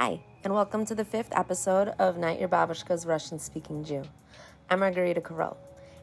Hi, and welcome to the fifth episode of Not Your Babushka's Russian Speaking Jew. I'm Margarita Karol,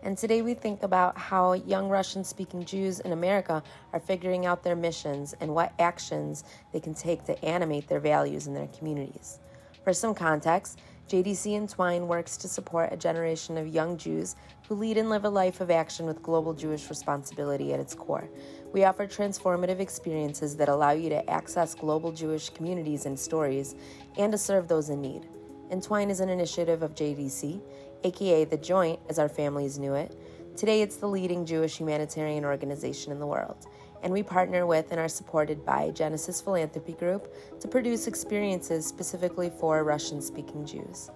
and today we think about how young Russian speaking Jews in America are figuring out their missions and what actions they can take to animate their values in their communities. For some context, JDC Entwine works to support a generation of young Jews who lead and live a life of action with global Jewish responsibility at its core. We offer transformative experiences that allow you to access global Jewish communities and stories and to serve those in need. Entwine is an initiative of JDC, aka The Joint, as our families knew it. Today, it's the leading Jewish humanitarian organization in the world and we partner with and are supported by Genesis Philanthropy Group to produce experiences specifically for Russian speaking Jews.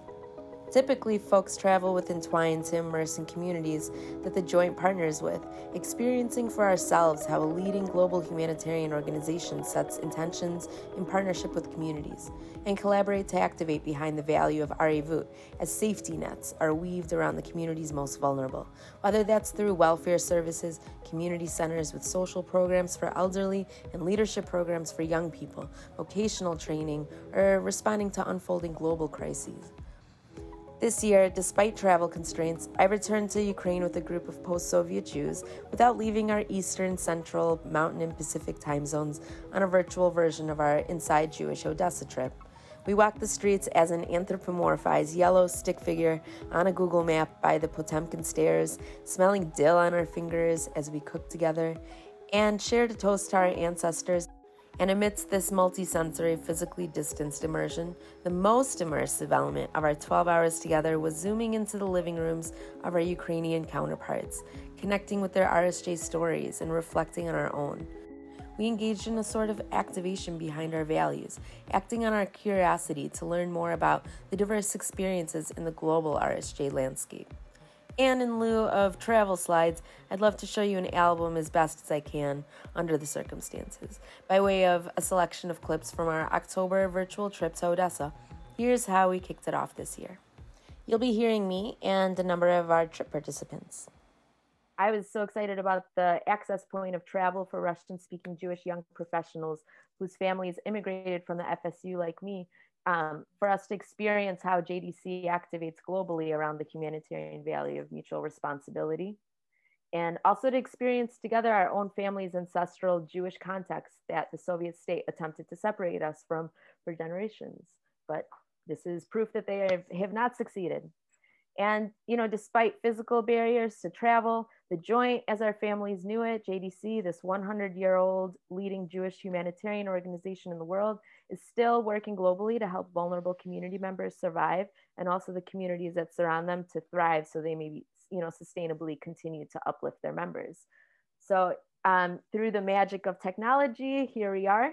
Typically, folks travel with Entwine to immerse in communities that the joint partners with, experiencing for ourselves how a leading global humanitarian organization sets intentions in partnership with communities, and collaborate to activate behind the value of Arevut as safety nets are weaved around the community's most vulnerable, whether that's through welfare services, community centers with social programs for elderly, and leadership programs for young people, vocational training, or responding to unfolding global crises. This year, despite travel constraints, I returned to Ukraine with a group of post Soviet Jews without leaving our Eastern, Central, Mountain, and Pacific time zones on a virtual version of our Inside Jewish Odessa trip. We walked the streets as an anthropomorphized yellow stick figure on a Google map by the Potemkin stairs, smelling dill on our fingers as we cooked together, and shared a toast to our ancestors and amidst this multisensory, physically distanced immersion, the most immersive element of our 12 hours together was zooming into the living rooms of our Ukrainian counterparts, connecting with their RSJ stories and reflecting on our own. We engaged in a sort of activation behind our values, acting on our curiosity to learn more about the diverse experiences in the global RSJ landscape. And in lieu of travel slides, I'd love to show you an album as best as I can under the circumstances. By way of a selection of clips from our October virtual trip to Odessa, here's how we kicked it off this year. You'll be hearing me and a number of our trip participants. I was so excited about the access point of travel for Russian speaking Jewish young professionals whose families immigrated from the FSU like me um, for us to experience how JDC activates globally around the humanitarian value of mutual responsibility, and also to experience together our own family's ancestral Jewish context that the Soviet state attempted to separate us from for generations. But this is proof that they have, have not succeeded. And, you know, despite physical barriers to travel, the Joint, as our families knew it, JDC, this 100 year old leading Jewish humanitarian organization in the world, is still working globally to help vulnerable community members survive and also the communities that surround them to thrive so they may be, you know, sustainably continue to uplift their members. So um, through the magic of technology, here we are.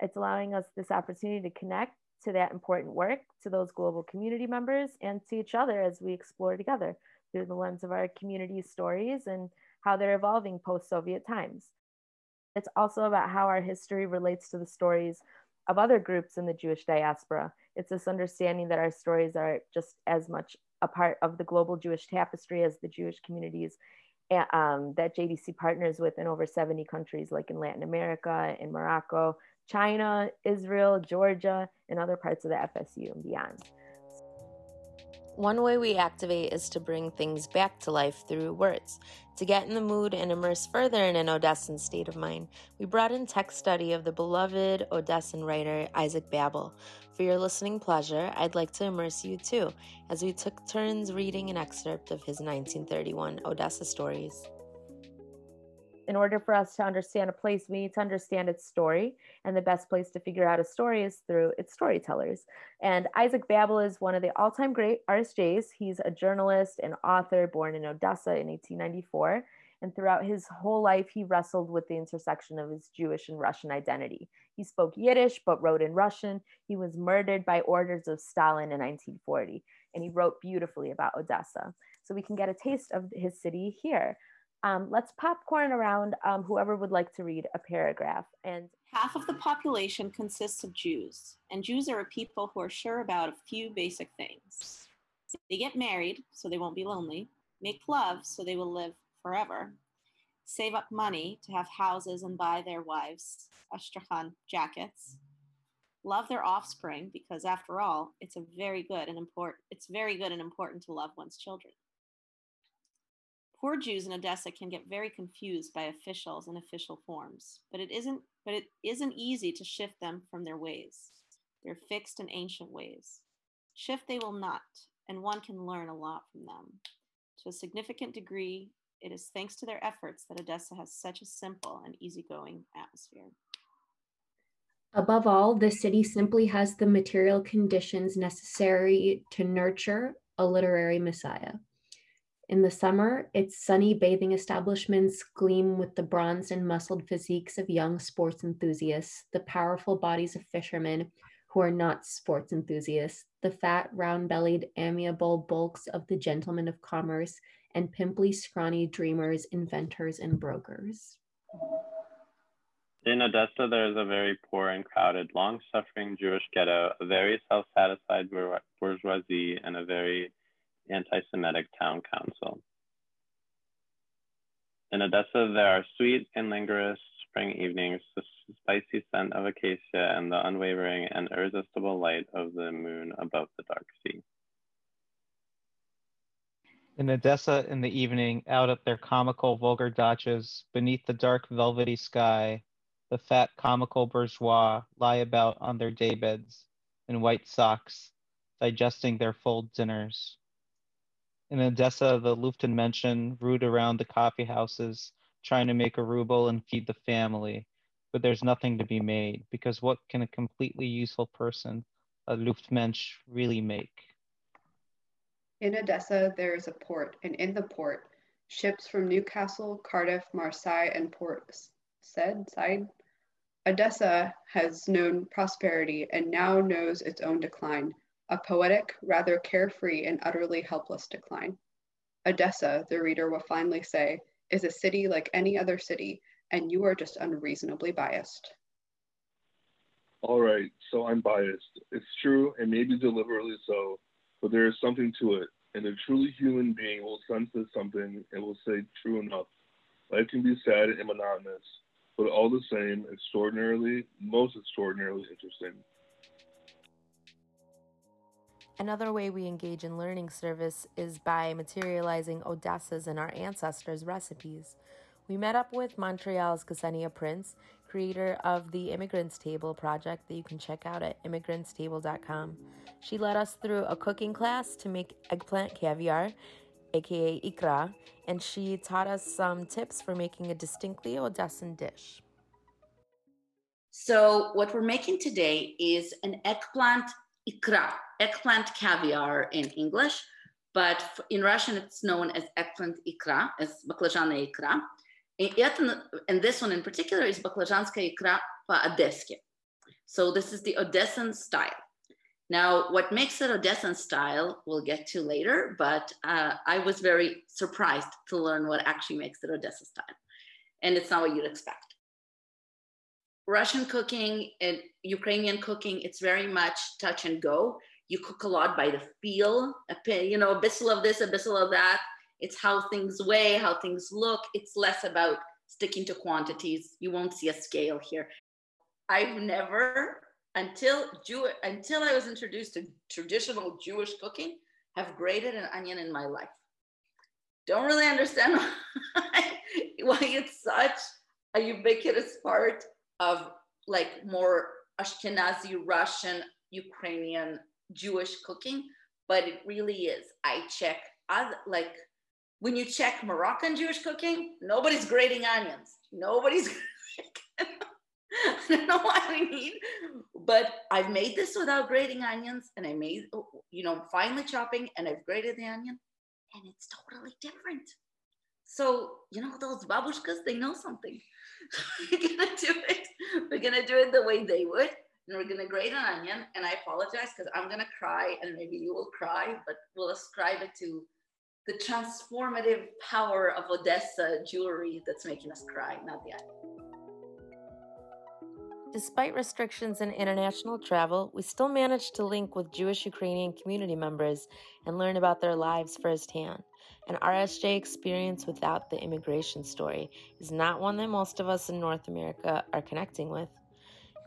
It's allowing us this opportunity to connect to that important work, to those global community members, and to each other as we explore together through the lens of our community stories and how they're evolving post Soviet times. It's also about how our history relates to the stories of other groups in the Jewish diaspora. It's this understanding that our stories are just as much a part of the global Jewish tapestry as the Jewish communities um, that JDC partners with in over 70 countries, like in Latin America, in Morocco, China, Israel, Georgia, and other parts of the FSU and beyond. One way we activate is to bring things back to life through words. To get in the mood and immerse further in an Odessan state of mind, we brought in text study of the beloved Odessan writer Isaac Babel. For your listening pleasure, I'd like to immerse you too, as we took turns reading an excerpt of his 1931 Odessa stories in order for us to understand a place, we need to understand its story. And the best place to figure out a story is through its storytellers. And Isaac Babel is one of the all time great RSJs. He's a journalist and author born in Odessa in 1894. And throughout his whole life, he wrestled with the intersection of his Jewish and Russian identity. He spoke Yiddish, but wrote in Russian. He was murdered by orders of Stalin in 1940. And he wrote beautifully about Odessa. So we can get a taste of his city here. Um, let's popcorn around um, whoever would like to read a paragraph. And half of the population consists of Jews, and Jews are a people who are sure about a few basic things. They get married so they won't be lonely, make love so they will live forever, save up money to have houses and buy their wives Astrakhan jackets, love their offspring because after all, it's a very good and important it's very good and important to love one's children. Poor Jews in Odessa can get very confused by officials and official forms, but it isn't but it isn't easy to shift them from their ways. Their fixed and ancient ways. Shift they will not, and one can learn a lot from them. To a significant degree, it is thanks to their efforts that Odessa has such a simple and easygoing atmosphere. Above all, the city simply has the material conditions necessary to nurture a literary messiah. In the summer, its sunny bathing establishments gleam with the bronzed and muscled physiques of young sports enthusiasts, the powerful bodies of fishermen who are not sports enthusiasts, the fat, round bellied, amiable bulks of the gentlemen of commerce, and pimply, scrawny dreamers, inventors, and brokers. In Odessa, there is a very poor and crowded, long suffering Jewish ghetto, a very self satisfied bourgeoisie, and a very anti-Semitic town council. In Odessa, there are sweet and languorous spring evenings, the spicy scent of acacia, and the unwavering and irresistible light of the moon above the dark sea. In Odessa in the evening, out at their comical vulgar dachas, beneath the dark velvety sky, the fat comical bourgeois lie about on their daybeds in white socks, digesting their full dinners. In Odessa, the Luftmenschen root around the coffee houses, trying to make a ruble and feed the family, but there's nothing to be made because what can a completely useful person, a Luftmensch, really make? In Odessa, there is a port, and in the port, ships from Newcastle, Cardiff, Marseille, and Port Said, Side. Odessa has known prosperity and now knows its own decline a poetic, rather carefree and utterly helpless decline. Odessa, the reader will finally say, is a city like any other city, and you are just unreasonably biased. All right, so I'm biased. It's true, and maybe deliberately so, but there is something to it, and a truly human being will sense this something and will say, true enough. Life can be sad and monotonous, but all the same, extraordinarily, most extraordinarily interesting. Another way we engage in learning service is by materializing Odessa's and our ancestors' recipes. We met up with Montreal's Ksenia Prince, creator of the Immigrants Table project that you can check out at immigrantstable.com. She led us through a cooking class to make eggplant caviar, aka ikra, and she taught us some tips for making a distinctly Odessan dish. So, what we're making today is an eggplant ikra, eggplant caviar in English, but in Russian it's known as eggplant ikra, as baklajana ikra. And this one in particular is baklajanskaya ikra po-odesski. So this is the Odessan style. Now, what makes it Odessan style, we'll get to later, but uh, I was very surprised to learn what actually makes it Odessa style. And it's not what you'd expect. Russian cooking and Ukrainian cooking, it's very much touch and go. You cook a lot by the feel, you know, a bissel of this, a bissel of that. It's how things weigh, how things look. It's less about sticking to quantities. You won't see a scale here. I've never, until Jew, until I was introduced to traditional Jewish cooking, have grated an onion in my life. Don't really understand why, why it's such a ubiquitous part of like more Ashkenazi, Russian, Ukrainian, Jewish cooking, but it really is. I check other, like when you check Moroccan Jewish cooking, nobody's grating onions. Nobody's. I don't know why we need, but I've made this without grating onions, and I made, oh, you know, finely chopping, and I've grated the onion, and it's totally different. So, you know, those babushkas, they know something. we're gonna do it. We're gonna do it the way they would. And we're gonna grate an onion. And I apologize because I'm gonna cry and maybe you will cry, but we'll ascribe it to the transformative power of Odessa jewelry that's making us cry, not the onion. Despite restrictions in international travel, we still managed to link with Jewish Ukrainian community members and learn about their lives firsthand. An RSJ experience without the immigration story is not one that most of us in North America are connecting with.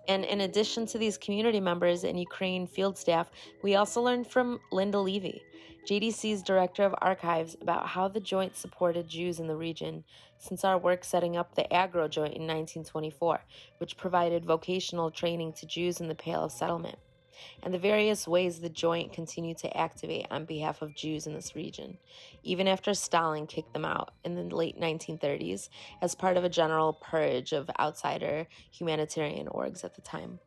And in addition to these community members and Ukraine field staff, we also learned from Linda Levy, JDC's director of archives, about how the joint supported Jews in the region since our work setting up the Agro Joint in 1924, which provided vocational training to Jews in the Pale of Settlement and the various ways the joint continued to activate on behalf of Jews in this region, even after Stalin kicked them out in the late 1930s as part of a general purge of outsider humanitarian orgs at the time.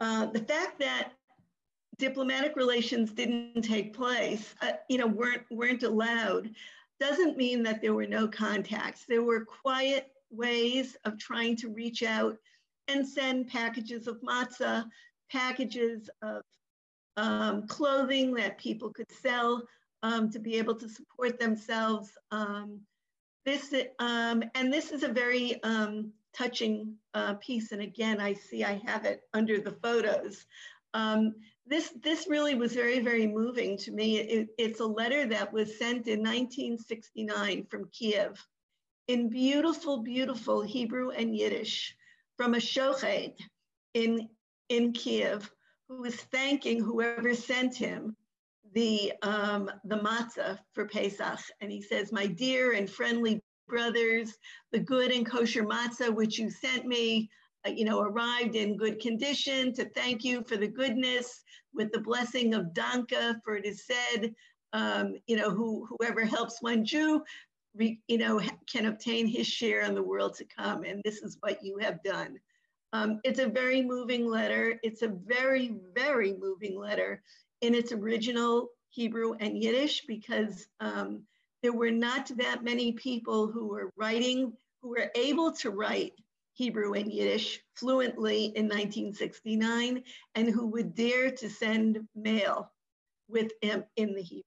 Uh, the fact that diplomatic relations didn't take place, uh, you know, weren't weren't allowed, doesn't mean that there were no contacts. There were quiet ways of trying to reach out and send packages of matzah, packages of um, clothing that people could sell um, to be able to support themselves. Um, this um, and this is a very um, touching uh, piece. And again, I see I have it under the photos. Um, this this really was very very moving to me. It, it's a letter that was sent in 1969 from Kiev in beautiful beautiful Hebrew and Yiddish from a shochet in, in Kiev who was thanking whoever sent him the, um, the matzah for Pesach. And he says, My dear and friendly brothers, the good and kosher matzah which you sent me, uh, you know, arrived in good condition to thank you for the goodness with the blessing of Danka, for it is said, um, you know, who, whoever helps one Jew you know, can obtain his share in the world to come. And this is what you have done. Um, it's a very moving letter. It's a very, very moving letter in its original Hebrew and Yiddish because um, there were not that many people who were writing, who were able to write Hebrew and Yiddish fluently in 1969 and who would dare to send mail with in the Hebrew.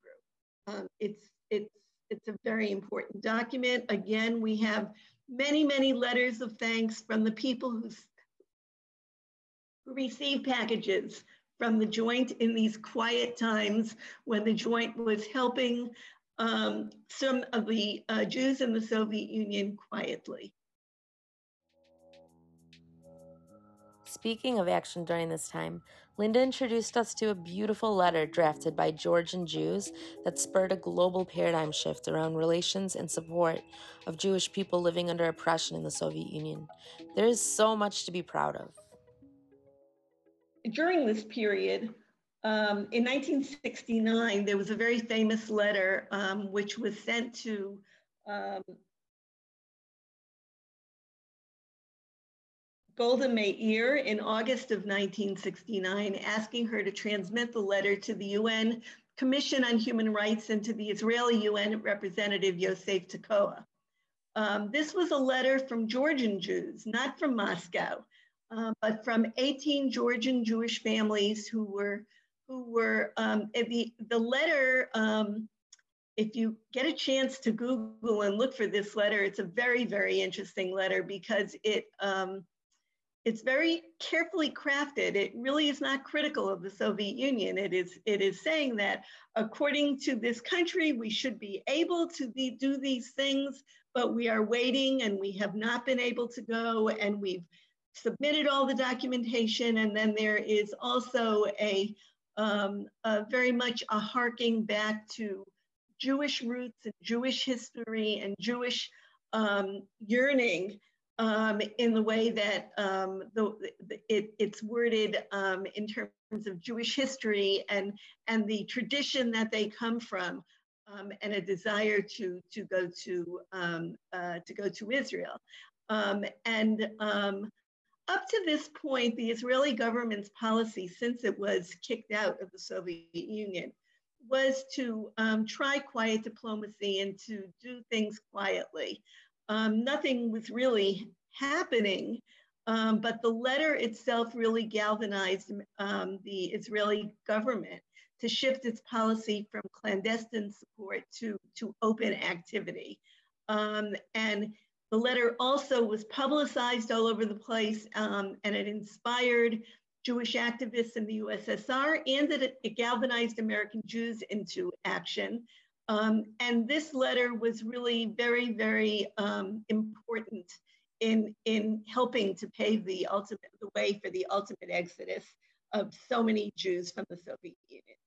Um, it's, it's it's a very important document. Again, we have many, many letters of thanks from the people who, received packages from the joint in these quiet times when the joint was helping um, some of the uh, Jews in the Soviet Union quietly. Speaking of action during this time, Linda introduced us to a beautiful letter drafted by Georgian Jews that spurred a global paradigm shift around relations and support of Jewish people living under oppression in the Soviet Union. There is so much to be proud of. During this period, um, in 1969, there was a very famous letter um, which was sent to um, Golda Meir in August of 1969, asking her to transmit the letter to the UN Commission on Human Rights and to the Israeli UN representative Yosef Tekoa. Um, this was a letter from Georgian Jews, not from Moscow, uh, but from 18 Georgian Jewish families who were who were um, the the letter. Um, if you get a chance to Google and look for this letter, it's a very very interesting letter because it um, it's very carefully crafted. It really is not critical of the Soviet Union. It is, it is saying that according to this country, we should be able to be, do these things, but we are waiting and we have not been able to go and we've submitted all the documentation. And then there is also a, um, a very much a harking back to Jewish roots and Jewish history and Jewish um, yearning um, in the way that um, the, it, it's worded um, in terms of Jewish history and, and the tradition that they come from um, and a desire to, to, go, to, um, uh, to go to Israel. Um, and up to this point, the Israeli government's policy, since it was kicked out of the Soviet Union, was to try quiet diplomacy and to do things quietly um, nothing was really happening. Um, but the letter itself really galvanized um, the Israeli government to shift its policy from clandestine support to, to open activity. Um, and the letter also was publicized all over the place um, and it inspired Jewish activists in the USSR and it, it galvanized American Jews into action. Um, and this letter was really very, very um, important in, in helping to pave the ultimate the way for the ultimate exodus of so many Jews from the Soviet Union.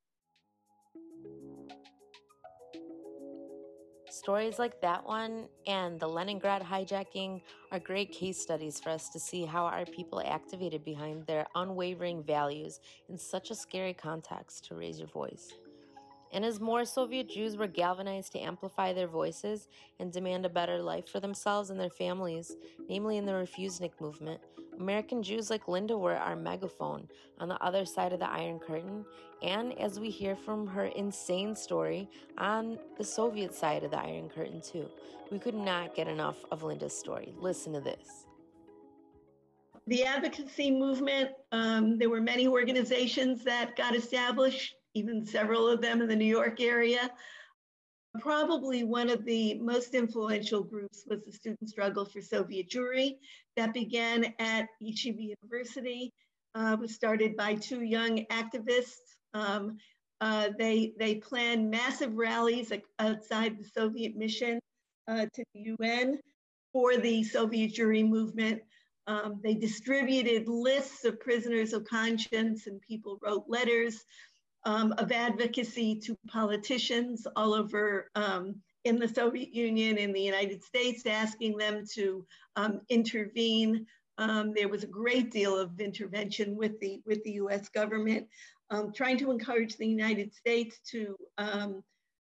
Stories like that one and the Leningrad hijacking are great case studies for us to see how our people activated behind their unwavering values in such a scary context to raise your voice. And as more Soviet Jews were galvanized to amplify their voices and demand a better life for themselves and their families, namely in the Refusenik movement, American Jews like Linda were our megaphone on the other side of the Iron Curtain, and as we hear from her insane story, on the Soviet side of the Iron Curtain too. We could not get enough of Linda's story. Listen to this. The advocacy movement, um, there were many organizations that got established even several of them in the New York area. Probably one of the most influential groups was the Student Struggle for Soviet Jewry that began at Yeshiva University. Uh, was started by two young activists. Um, uh, they, they planned massive rallies outside the Soviet mission uh, to the UN for the Soviet Jewry movement. Um, they distributed lists of prisoners of conscience and people wrote letters um, of advocacy to politicians all over um, in the Soviet Union, in the United States, asking them to um, intervene. Um, there was a great deal of intervention with the, with the US government, um, trying to encourage the United States to um,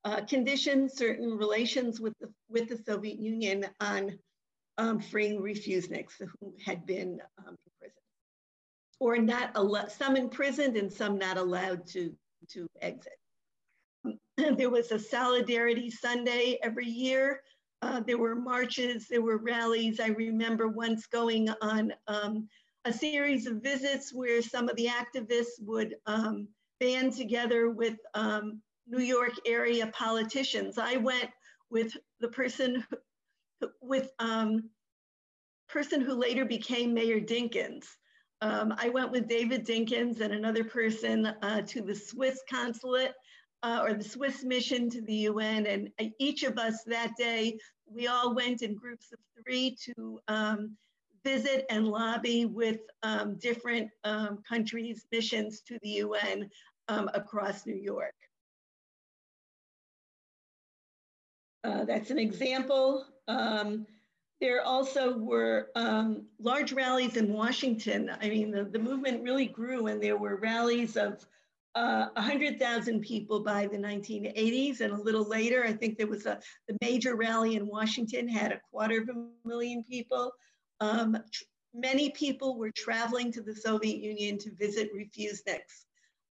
uh, condition certain relations with the, with the Soviet Union on freeing refuseniks who had been imprisoned or not some imprisoned and some not allowed to, to exit. there was a Solidarity Sunday every year. Uh, there were marches, there were rallies. I remember once going on um, a series of visits where some of the activists would um, band together with um, New York area politicians. I went with the person who, with um, person who later became Mayor Dinkins. Um, I went with David Dinkins and another person uh, to the Swiss consulate uh, or the Swiss mission to the UN. And each of us that day, we all went in groups of three to um, visit and lobby with um, different um, countries' missions to the UN um, across New York. Uh, that's an example. Um, there also were um, large rallies in Washington. I mean, the, the movement really grew, and there were rallies of uh, 100,000 people by the 1980s. And a little later, I think there was a the major rally in Washington had a quarter of a million people. Um, many people were traveling to the Soviet Union to visit refuseniks,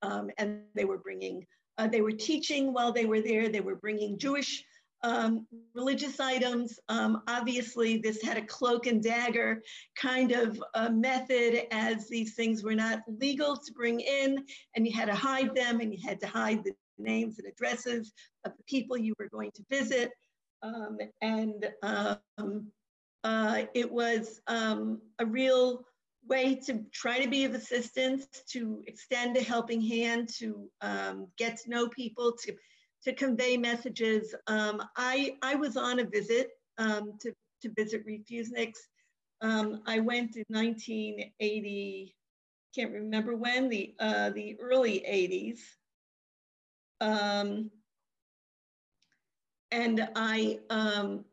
um, and they were bringing, uh, they were teaching while they were there. They were bringing Jewish um, religious items. Um, obviously, this had a cloak and dagger kind of method as these things were not legal to bring in, and you had to hide them, and you had to hide the names and addresses of the people you were going to visit. Um, and um, uh, it was um, a real way to try to be of assistance, to extend a helping hand, to um, get to know people, to to convey messages. Um, I, I was on a visit um, to, to visit Refuseniks. Um, I went in 1980, can't remember when, the, uh, the early 80s. Um, and I, um,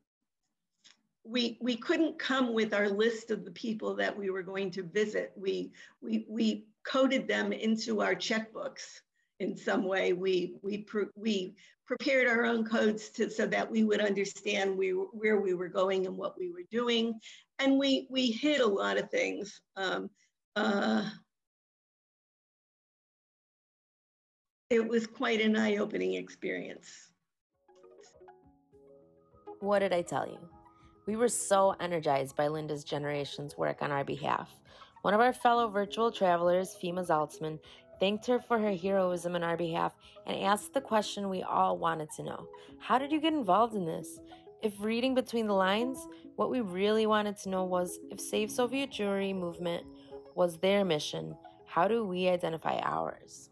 we, we couldn't come with our list of the people that we were going to visit. We, we, we coded them into our checkbooks in some way. We, we, pre- we prepared our own codes to, so that we would understand we, where we were going and what we were doing. And we, we hid a lot of things. Um, uh, it was quite an eye opening experience. What did I tell you? We were so energized by Linda's generation's work on our behalf. One of our fellow virtual travelers, Fima Zaltzman, thanked her for her heroism on our behalf, and asked the question we all wanted to know How did you get involved in this? If reading between the lines, what we really wanted to know was if Save Soviet Jewry movement was their mission, how do we identify ours?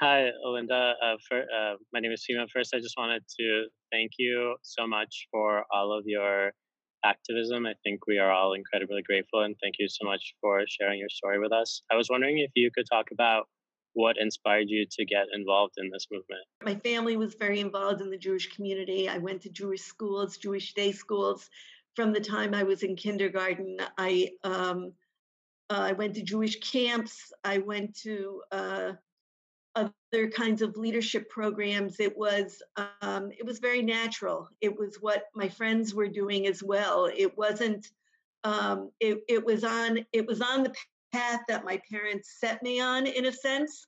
Hi, Linda. Uh, for, uh, my name is Fima. First, I just wanted to thank you so much for all of your activism. I think we are all incredibly grateful and thank you so much for sharing your story with us. I was wondering if you could talk about what inspired you to get involved in this movement? My family was very involved in the Jewish community. I went to Jewish schools, Jewish day schools. From the time I was in kindergarten, I um, uh, I went to Jewish camps. I went to uh, other kinds of leadership programs. It was um, it was very natural. It was what my friends were doing as well. It wasn't. Um, it, it was on it was on the path that my parents set me on in a sense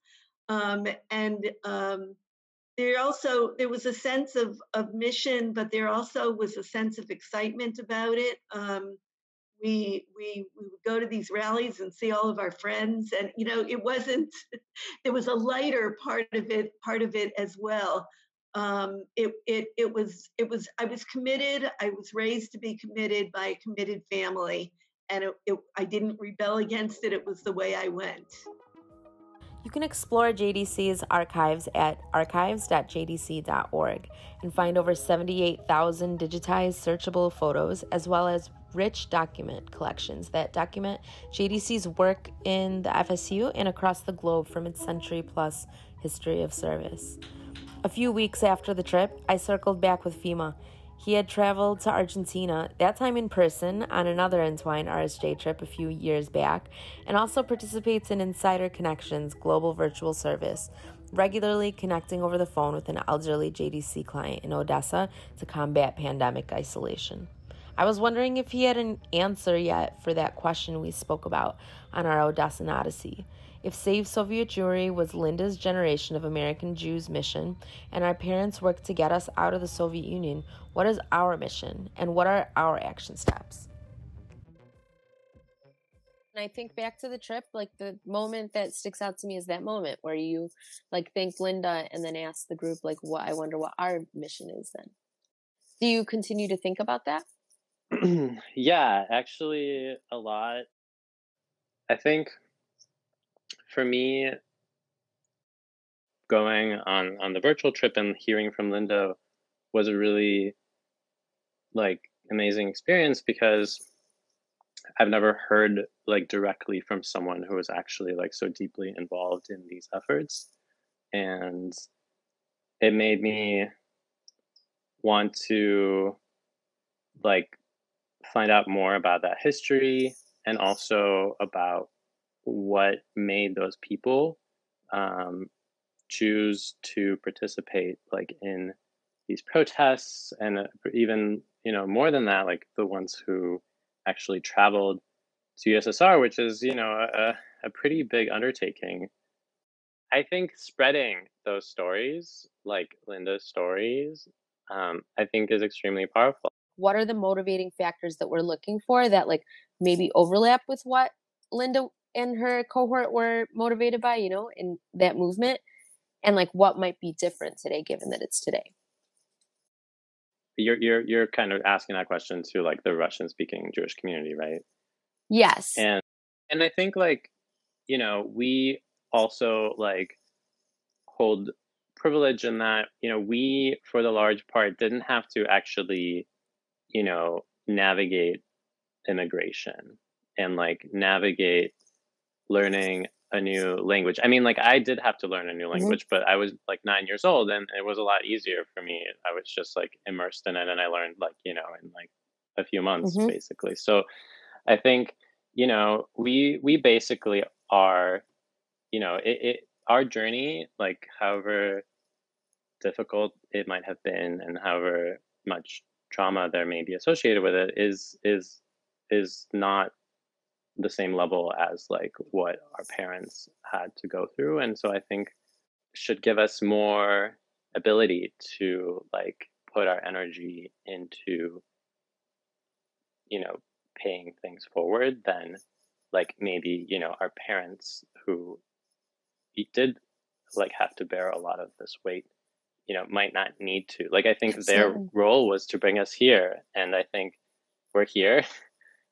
um, and um, there also there was a sense of of mission but there also was a sense of excitement about it um, we we we would go to these rallies and see all of our friends and you know it wasn't there was a lighter part of it part of it as well um, it it it was it was I was committed I was raised to be committed by a committed family and it, it, I didn't rebel against it. It was the way I went. You can explore JDC's archives at archives.jdc.org and find over 78,000 digitized searchable photos as well as rich document collections that document JDC's work in the FSU and across the globe from its century plus history of service. A few weeks after the trip, I circled back with Fima he had traveled to Argentina, that time in person, on another Entwine RSJ trip a few years back, and also participates in Insider Connections global virtual service, regularly connecting over the phone with an elderly JDC client in Odessa to combat pandemic isolation. I was wondering if he had an answer yet for that question we spoke about on our Odessa Odyssey. If Save Soviet Jewry was Linda's generation of American Jews' mission, and our parents worked to get us out of the Soviet Union, what is our mission and what are our action steps? And I think back to the trip, like the moment that sticks out to me is that moment where you like thank Linda and then ask the group, like, what I wonder what our mission is then. Do you continue to think about that? yeah, actually, a lot. I think for me, going on on the virtual trip and hearing from Linda was a really like amazing experience because I've never heard like directly from someone who was actually like so deeply involved in these efforts and it made me want to like find out more about that history and also about what made those people um, choose to participate like in these protests and uh, even you know more than that like the ones who actually traveled to USSR which is you know a, a pretty big undertaking. I think spreading those stories like Linda's stories um, I think is extremely powerful what are the motivating factors that we're looking for that like maybe overlap with what Linda and her cohort were motivated by, you know, in that movement, and like what might be different today, given that it's today. You're you're you're kind of asking that question to like the Russian speaking Jewish community, right? Yes. And and I think like, you know, we also like hold privilege in that, you know, we for the large part didn't have to actually, you know, navigate immigration and like navigate learning a new language. I mean, like I did have to learn a new mm-hmm. language, mm-hmm. but I was like nine years old and it was a lot easier for me. I was just like immersed in it and I learned like, you know, in like a few months mm-hmm. basically. So I think, you know, we we basically are, you know, it, it our journey, like however difficult it might have been and however much trauma there may be associated with it is is is not the same level as like what our parents had to go through. And so i think should give us more ability to like put our energy into you know paying things forward than like maybe you know our parents who did like have to bear a lot of this weight you know might not need to. Like i think their role was to bring us here and i think we're here.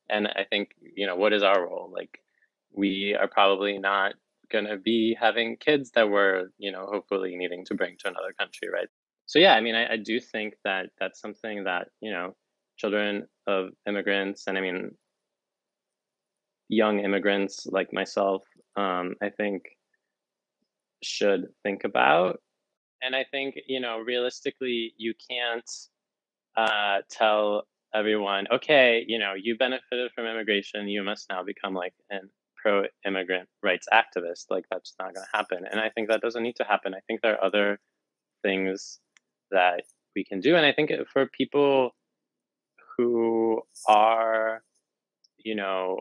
And i think you know what is our role? Like we are probably not going to be having kids that we're you know hopefully needing to bring to another country right? So yeah i mean I, I do think that that's something that you know children of immigrants, and I mean, young immigrants like myself, um, I think should think about. And I think, you know, realistically, you can't uh, tell everyone, okay, you know, you benefited from immigration, you must now become like an pro immigrant rights activist. Like, that's not going to happen. And I think that doesn't need to happen. I think there are other things that we can do. And I think for people who are, you know,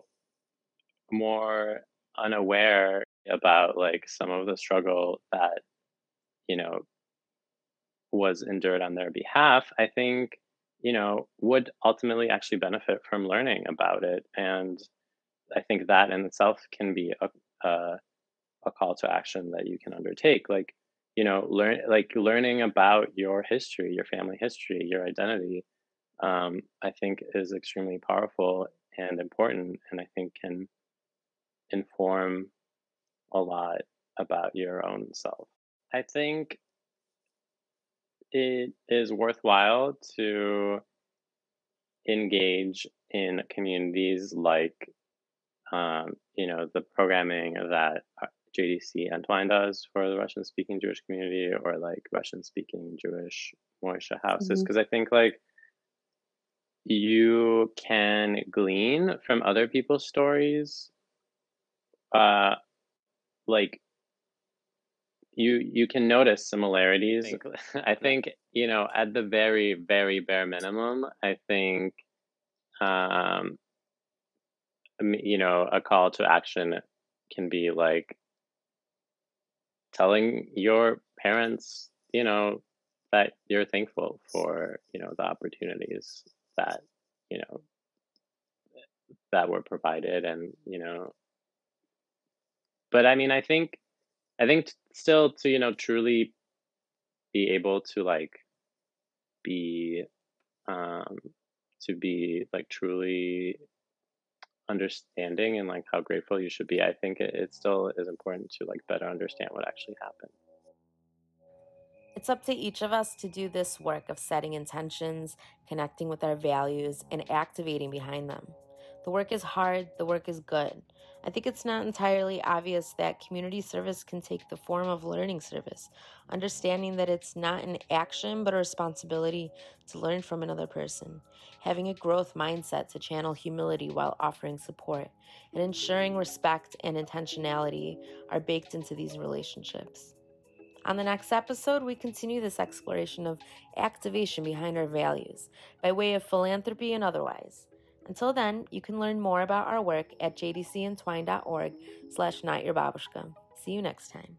more unaware about like some of the struggle that, you know, was endured on their behalf, I think, you know, would ultimately actually benefit from learning about it. And I think that in itself can be a, a, a call to action that you can undertake. Like, you know, learn like learning about your history, your family history, your identity, um, I think is extremely powerful and important, and I think can inform a lot about your own self. I think it is worthwhile to engage in communities like um, you know the programming that uh, JDC Entwine does for the Russian speaking Jewish community or like Russian speaking Jewish Moishe houses because mm-hmm. I think like you can glean from other people's stories uh like you you can notice similarities. I think, you know at the very very bare minimum, I think um, you know a call to action can be like telling your parents, you know, that you're thankful for you know the opportunities that you know that were provided and you know but i mean i think I think still to you know truly be able to like be um to be like truly understanding and like how grateful you should be i think it, it still is important to like better understand what actually happened. It's up to each of us to do this work of setting intentions connecting with our values and activating behind them the work is hard the work is good I think it's not entirely obvious that community service can take the form of learning service, understanding that it's not an action but a responsibility to learn from another person, having a growth mindset to channel humility while offering support, and ensuring respect and intentionality are baked into these relationships. On the next episode, we continue this exploration of activation behind our values by way of philanthropy and otherwise. Until then, you can learn more about our work at jdcentwine.org slash notyourbabushka. See you next time.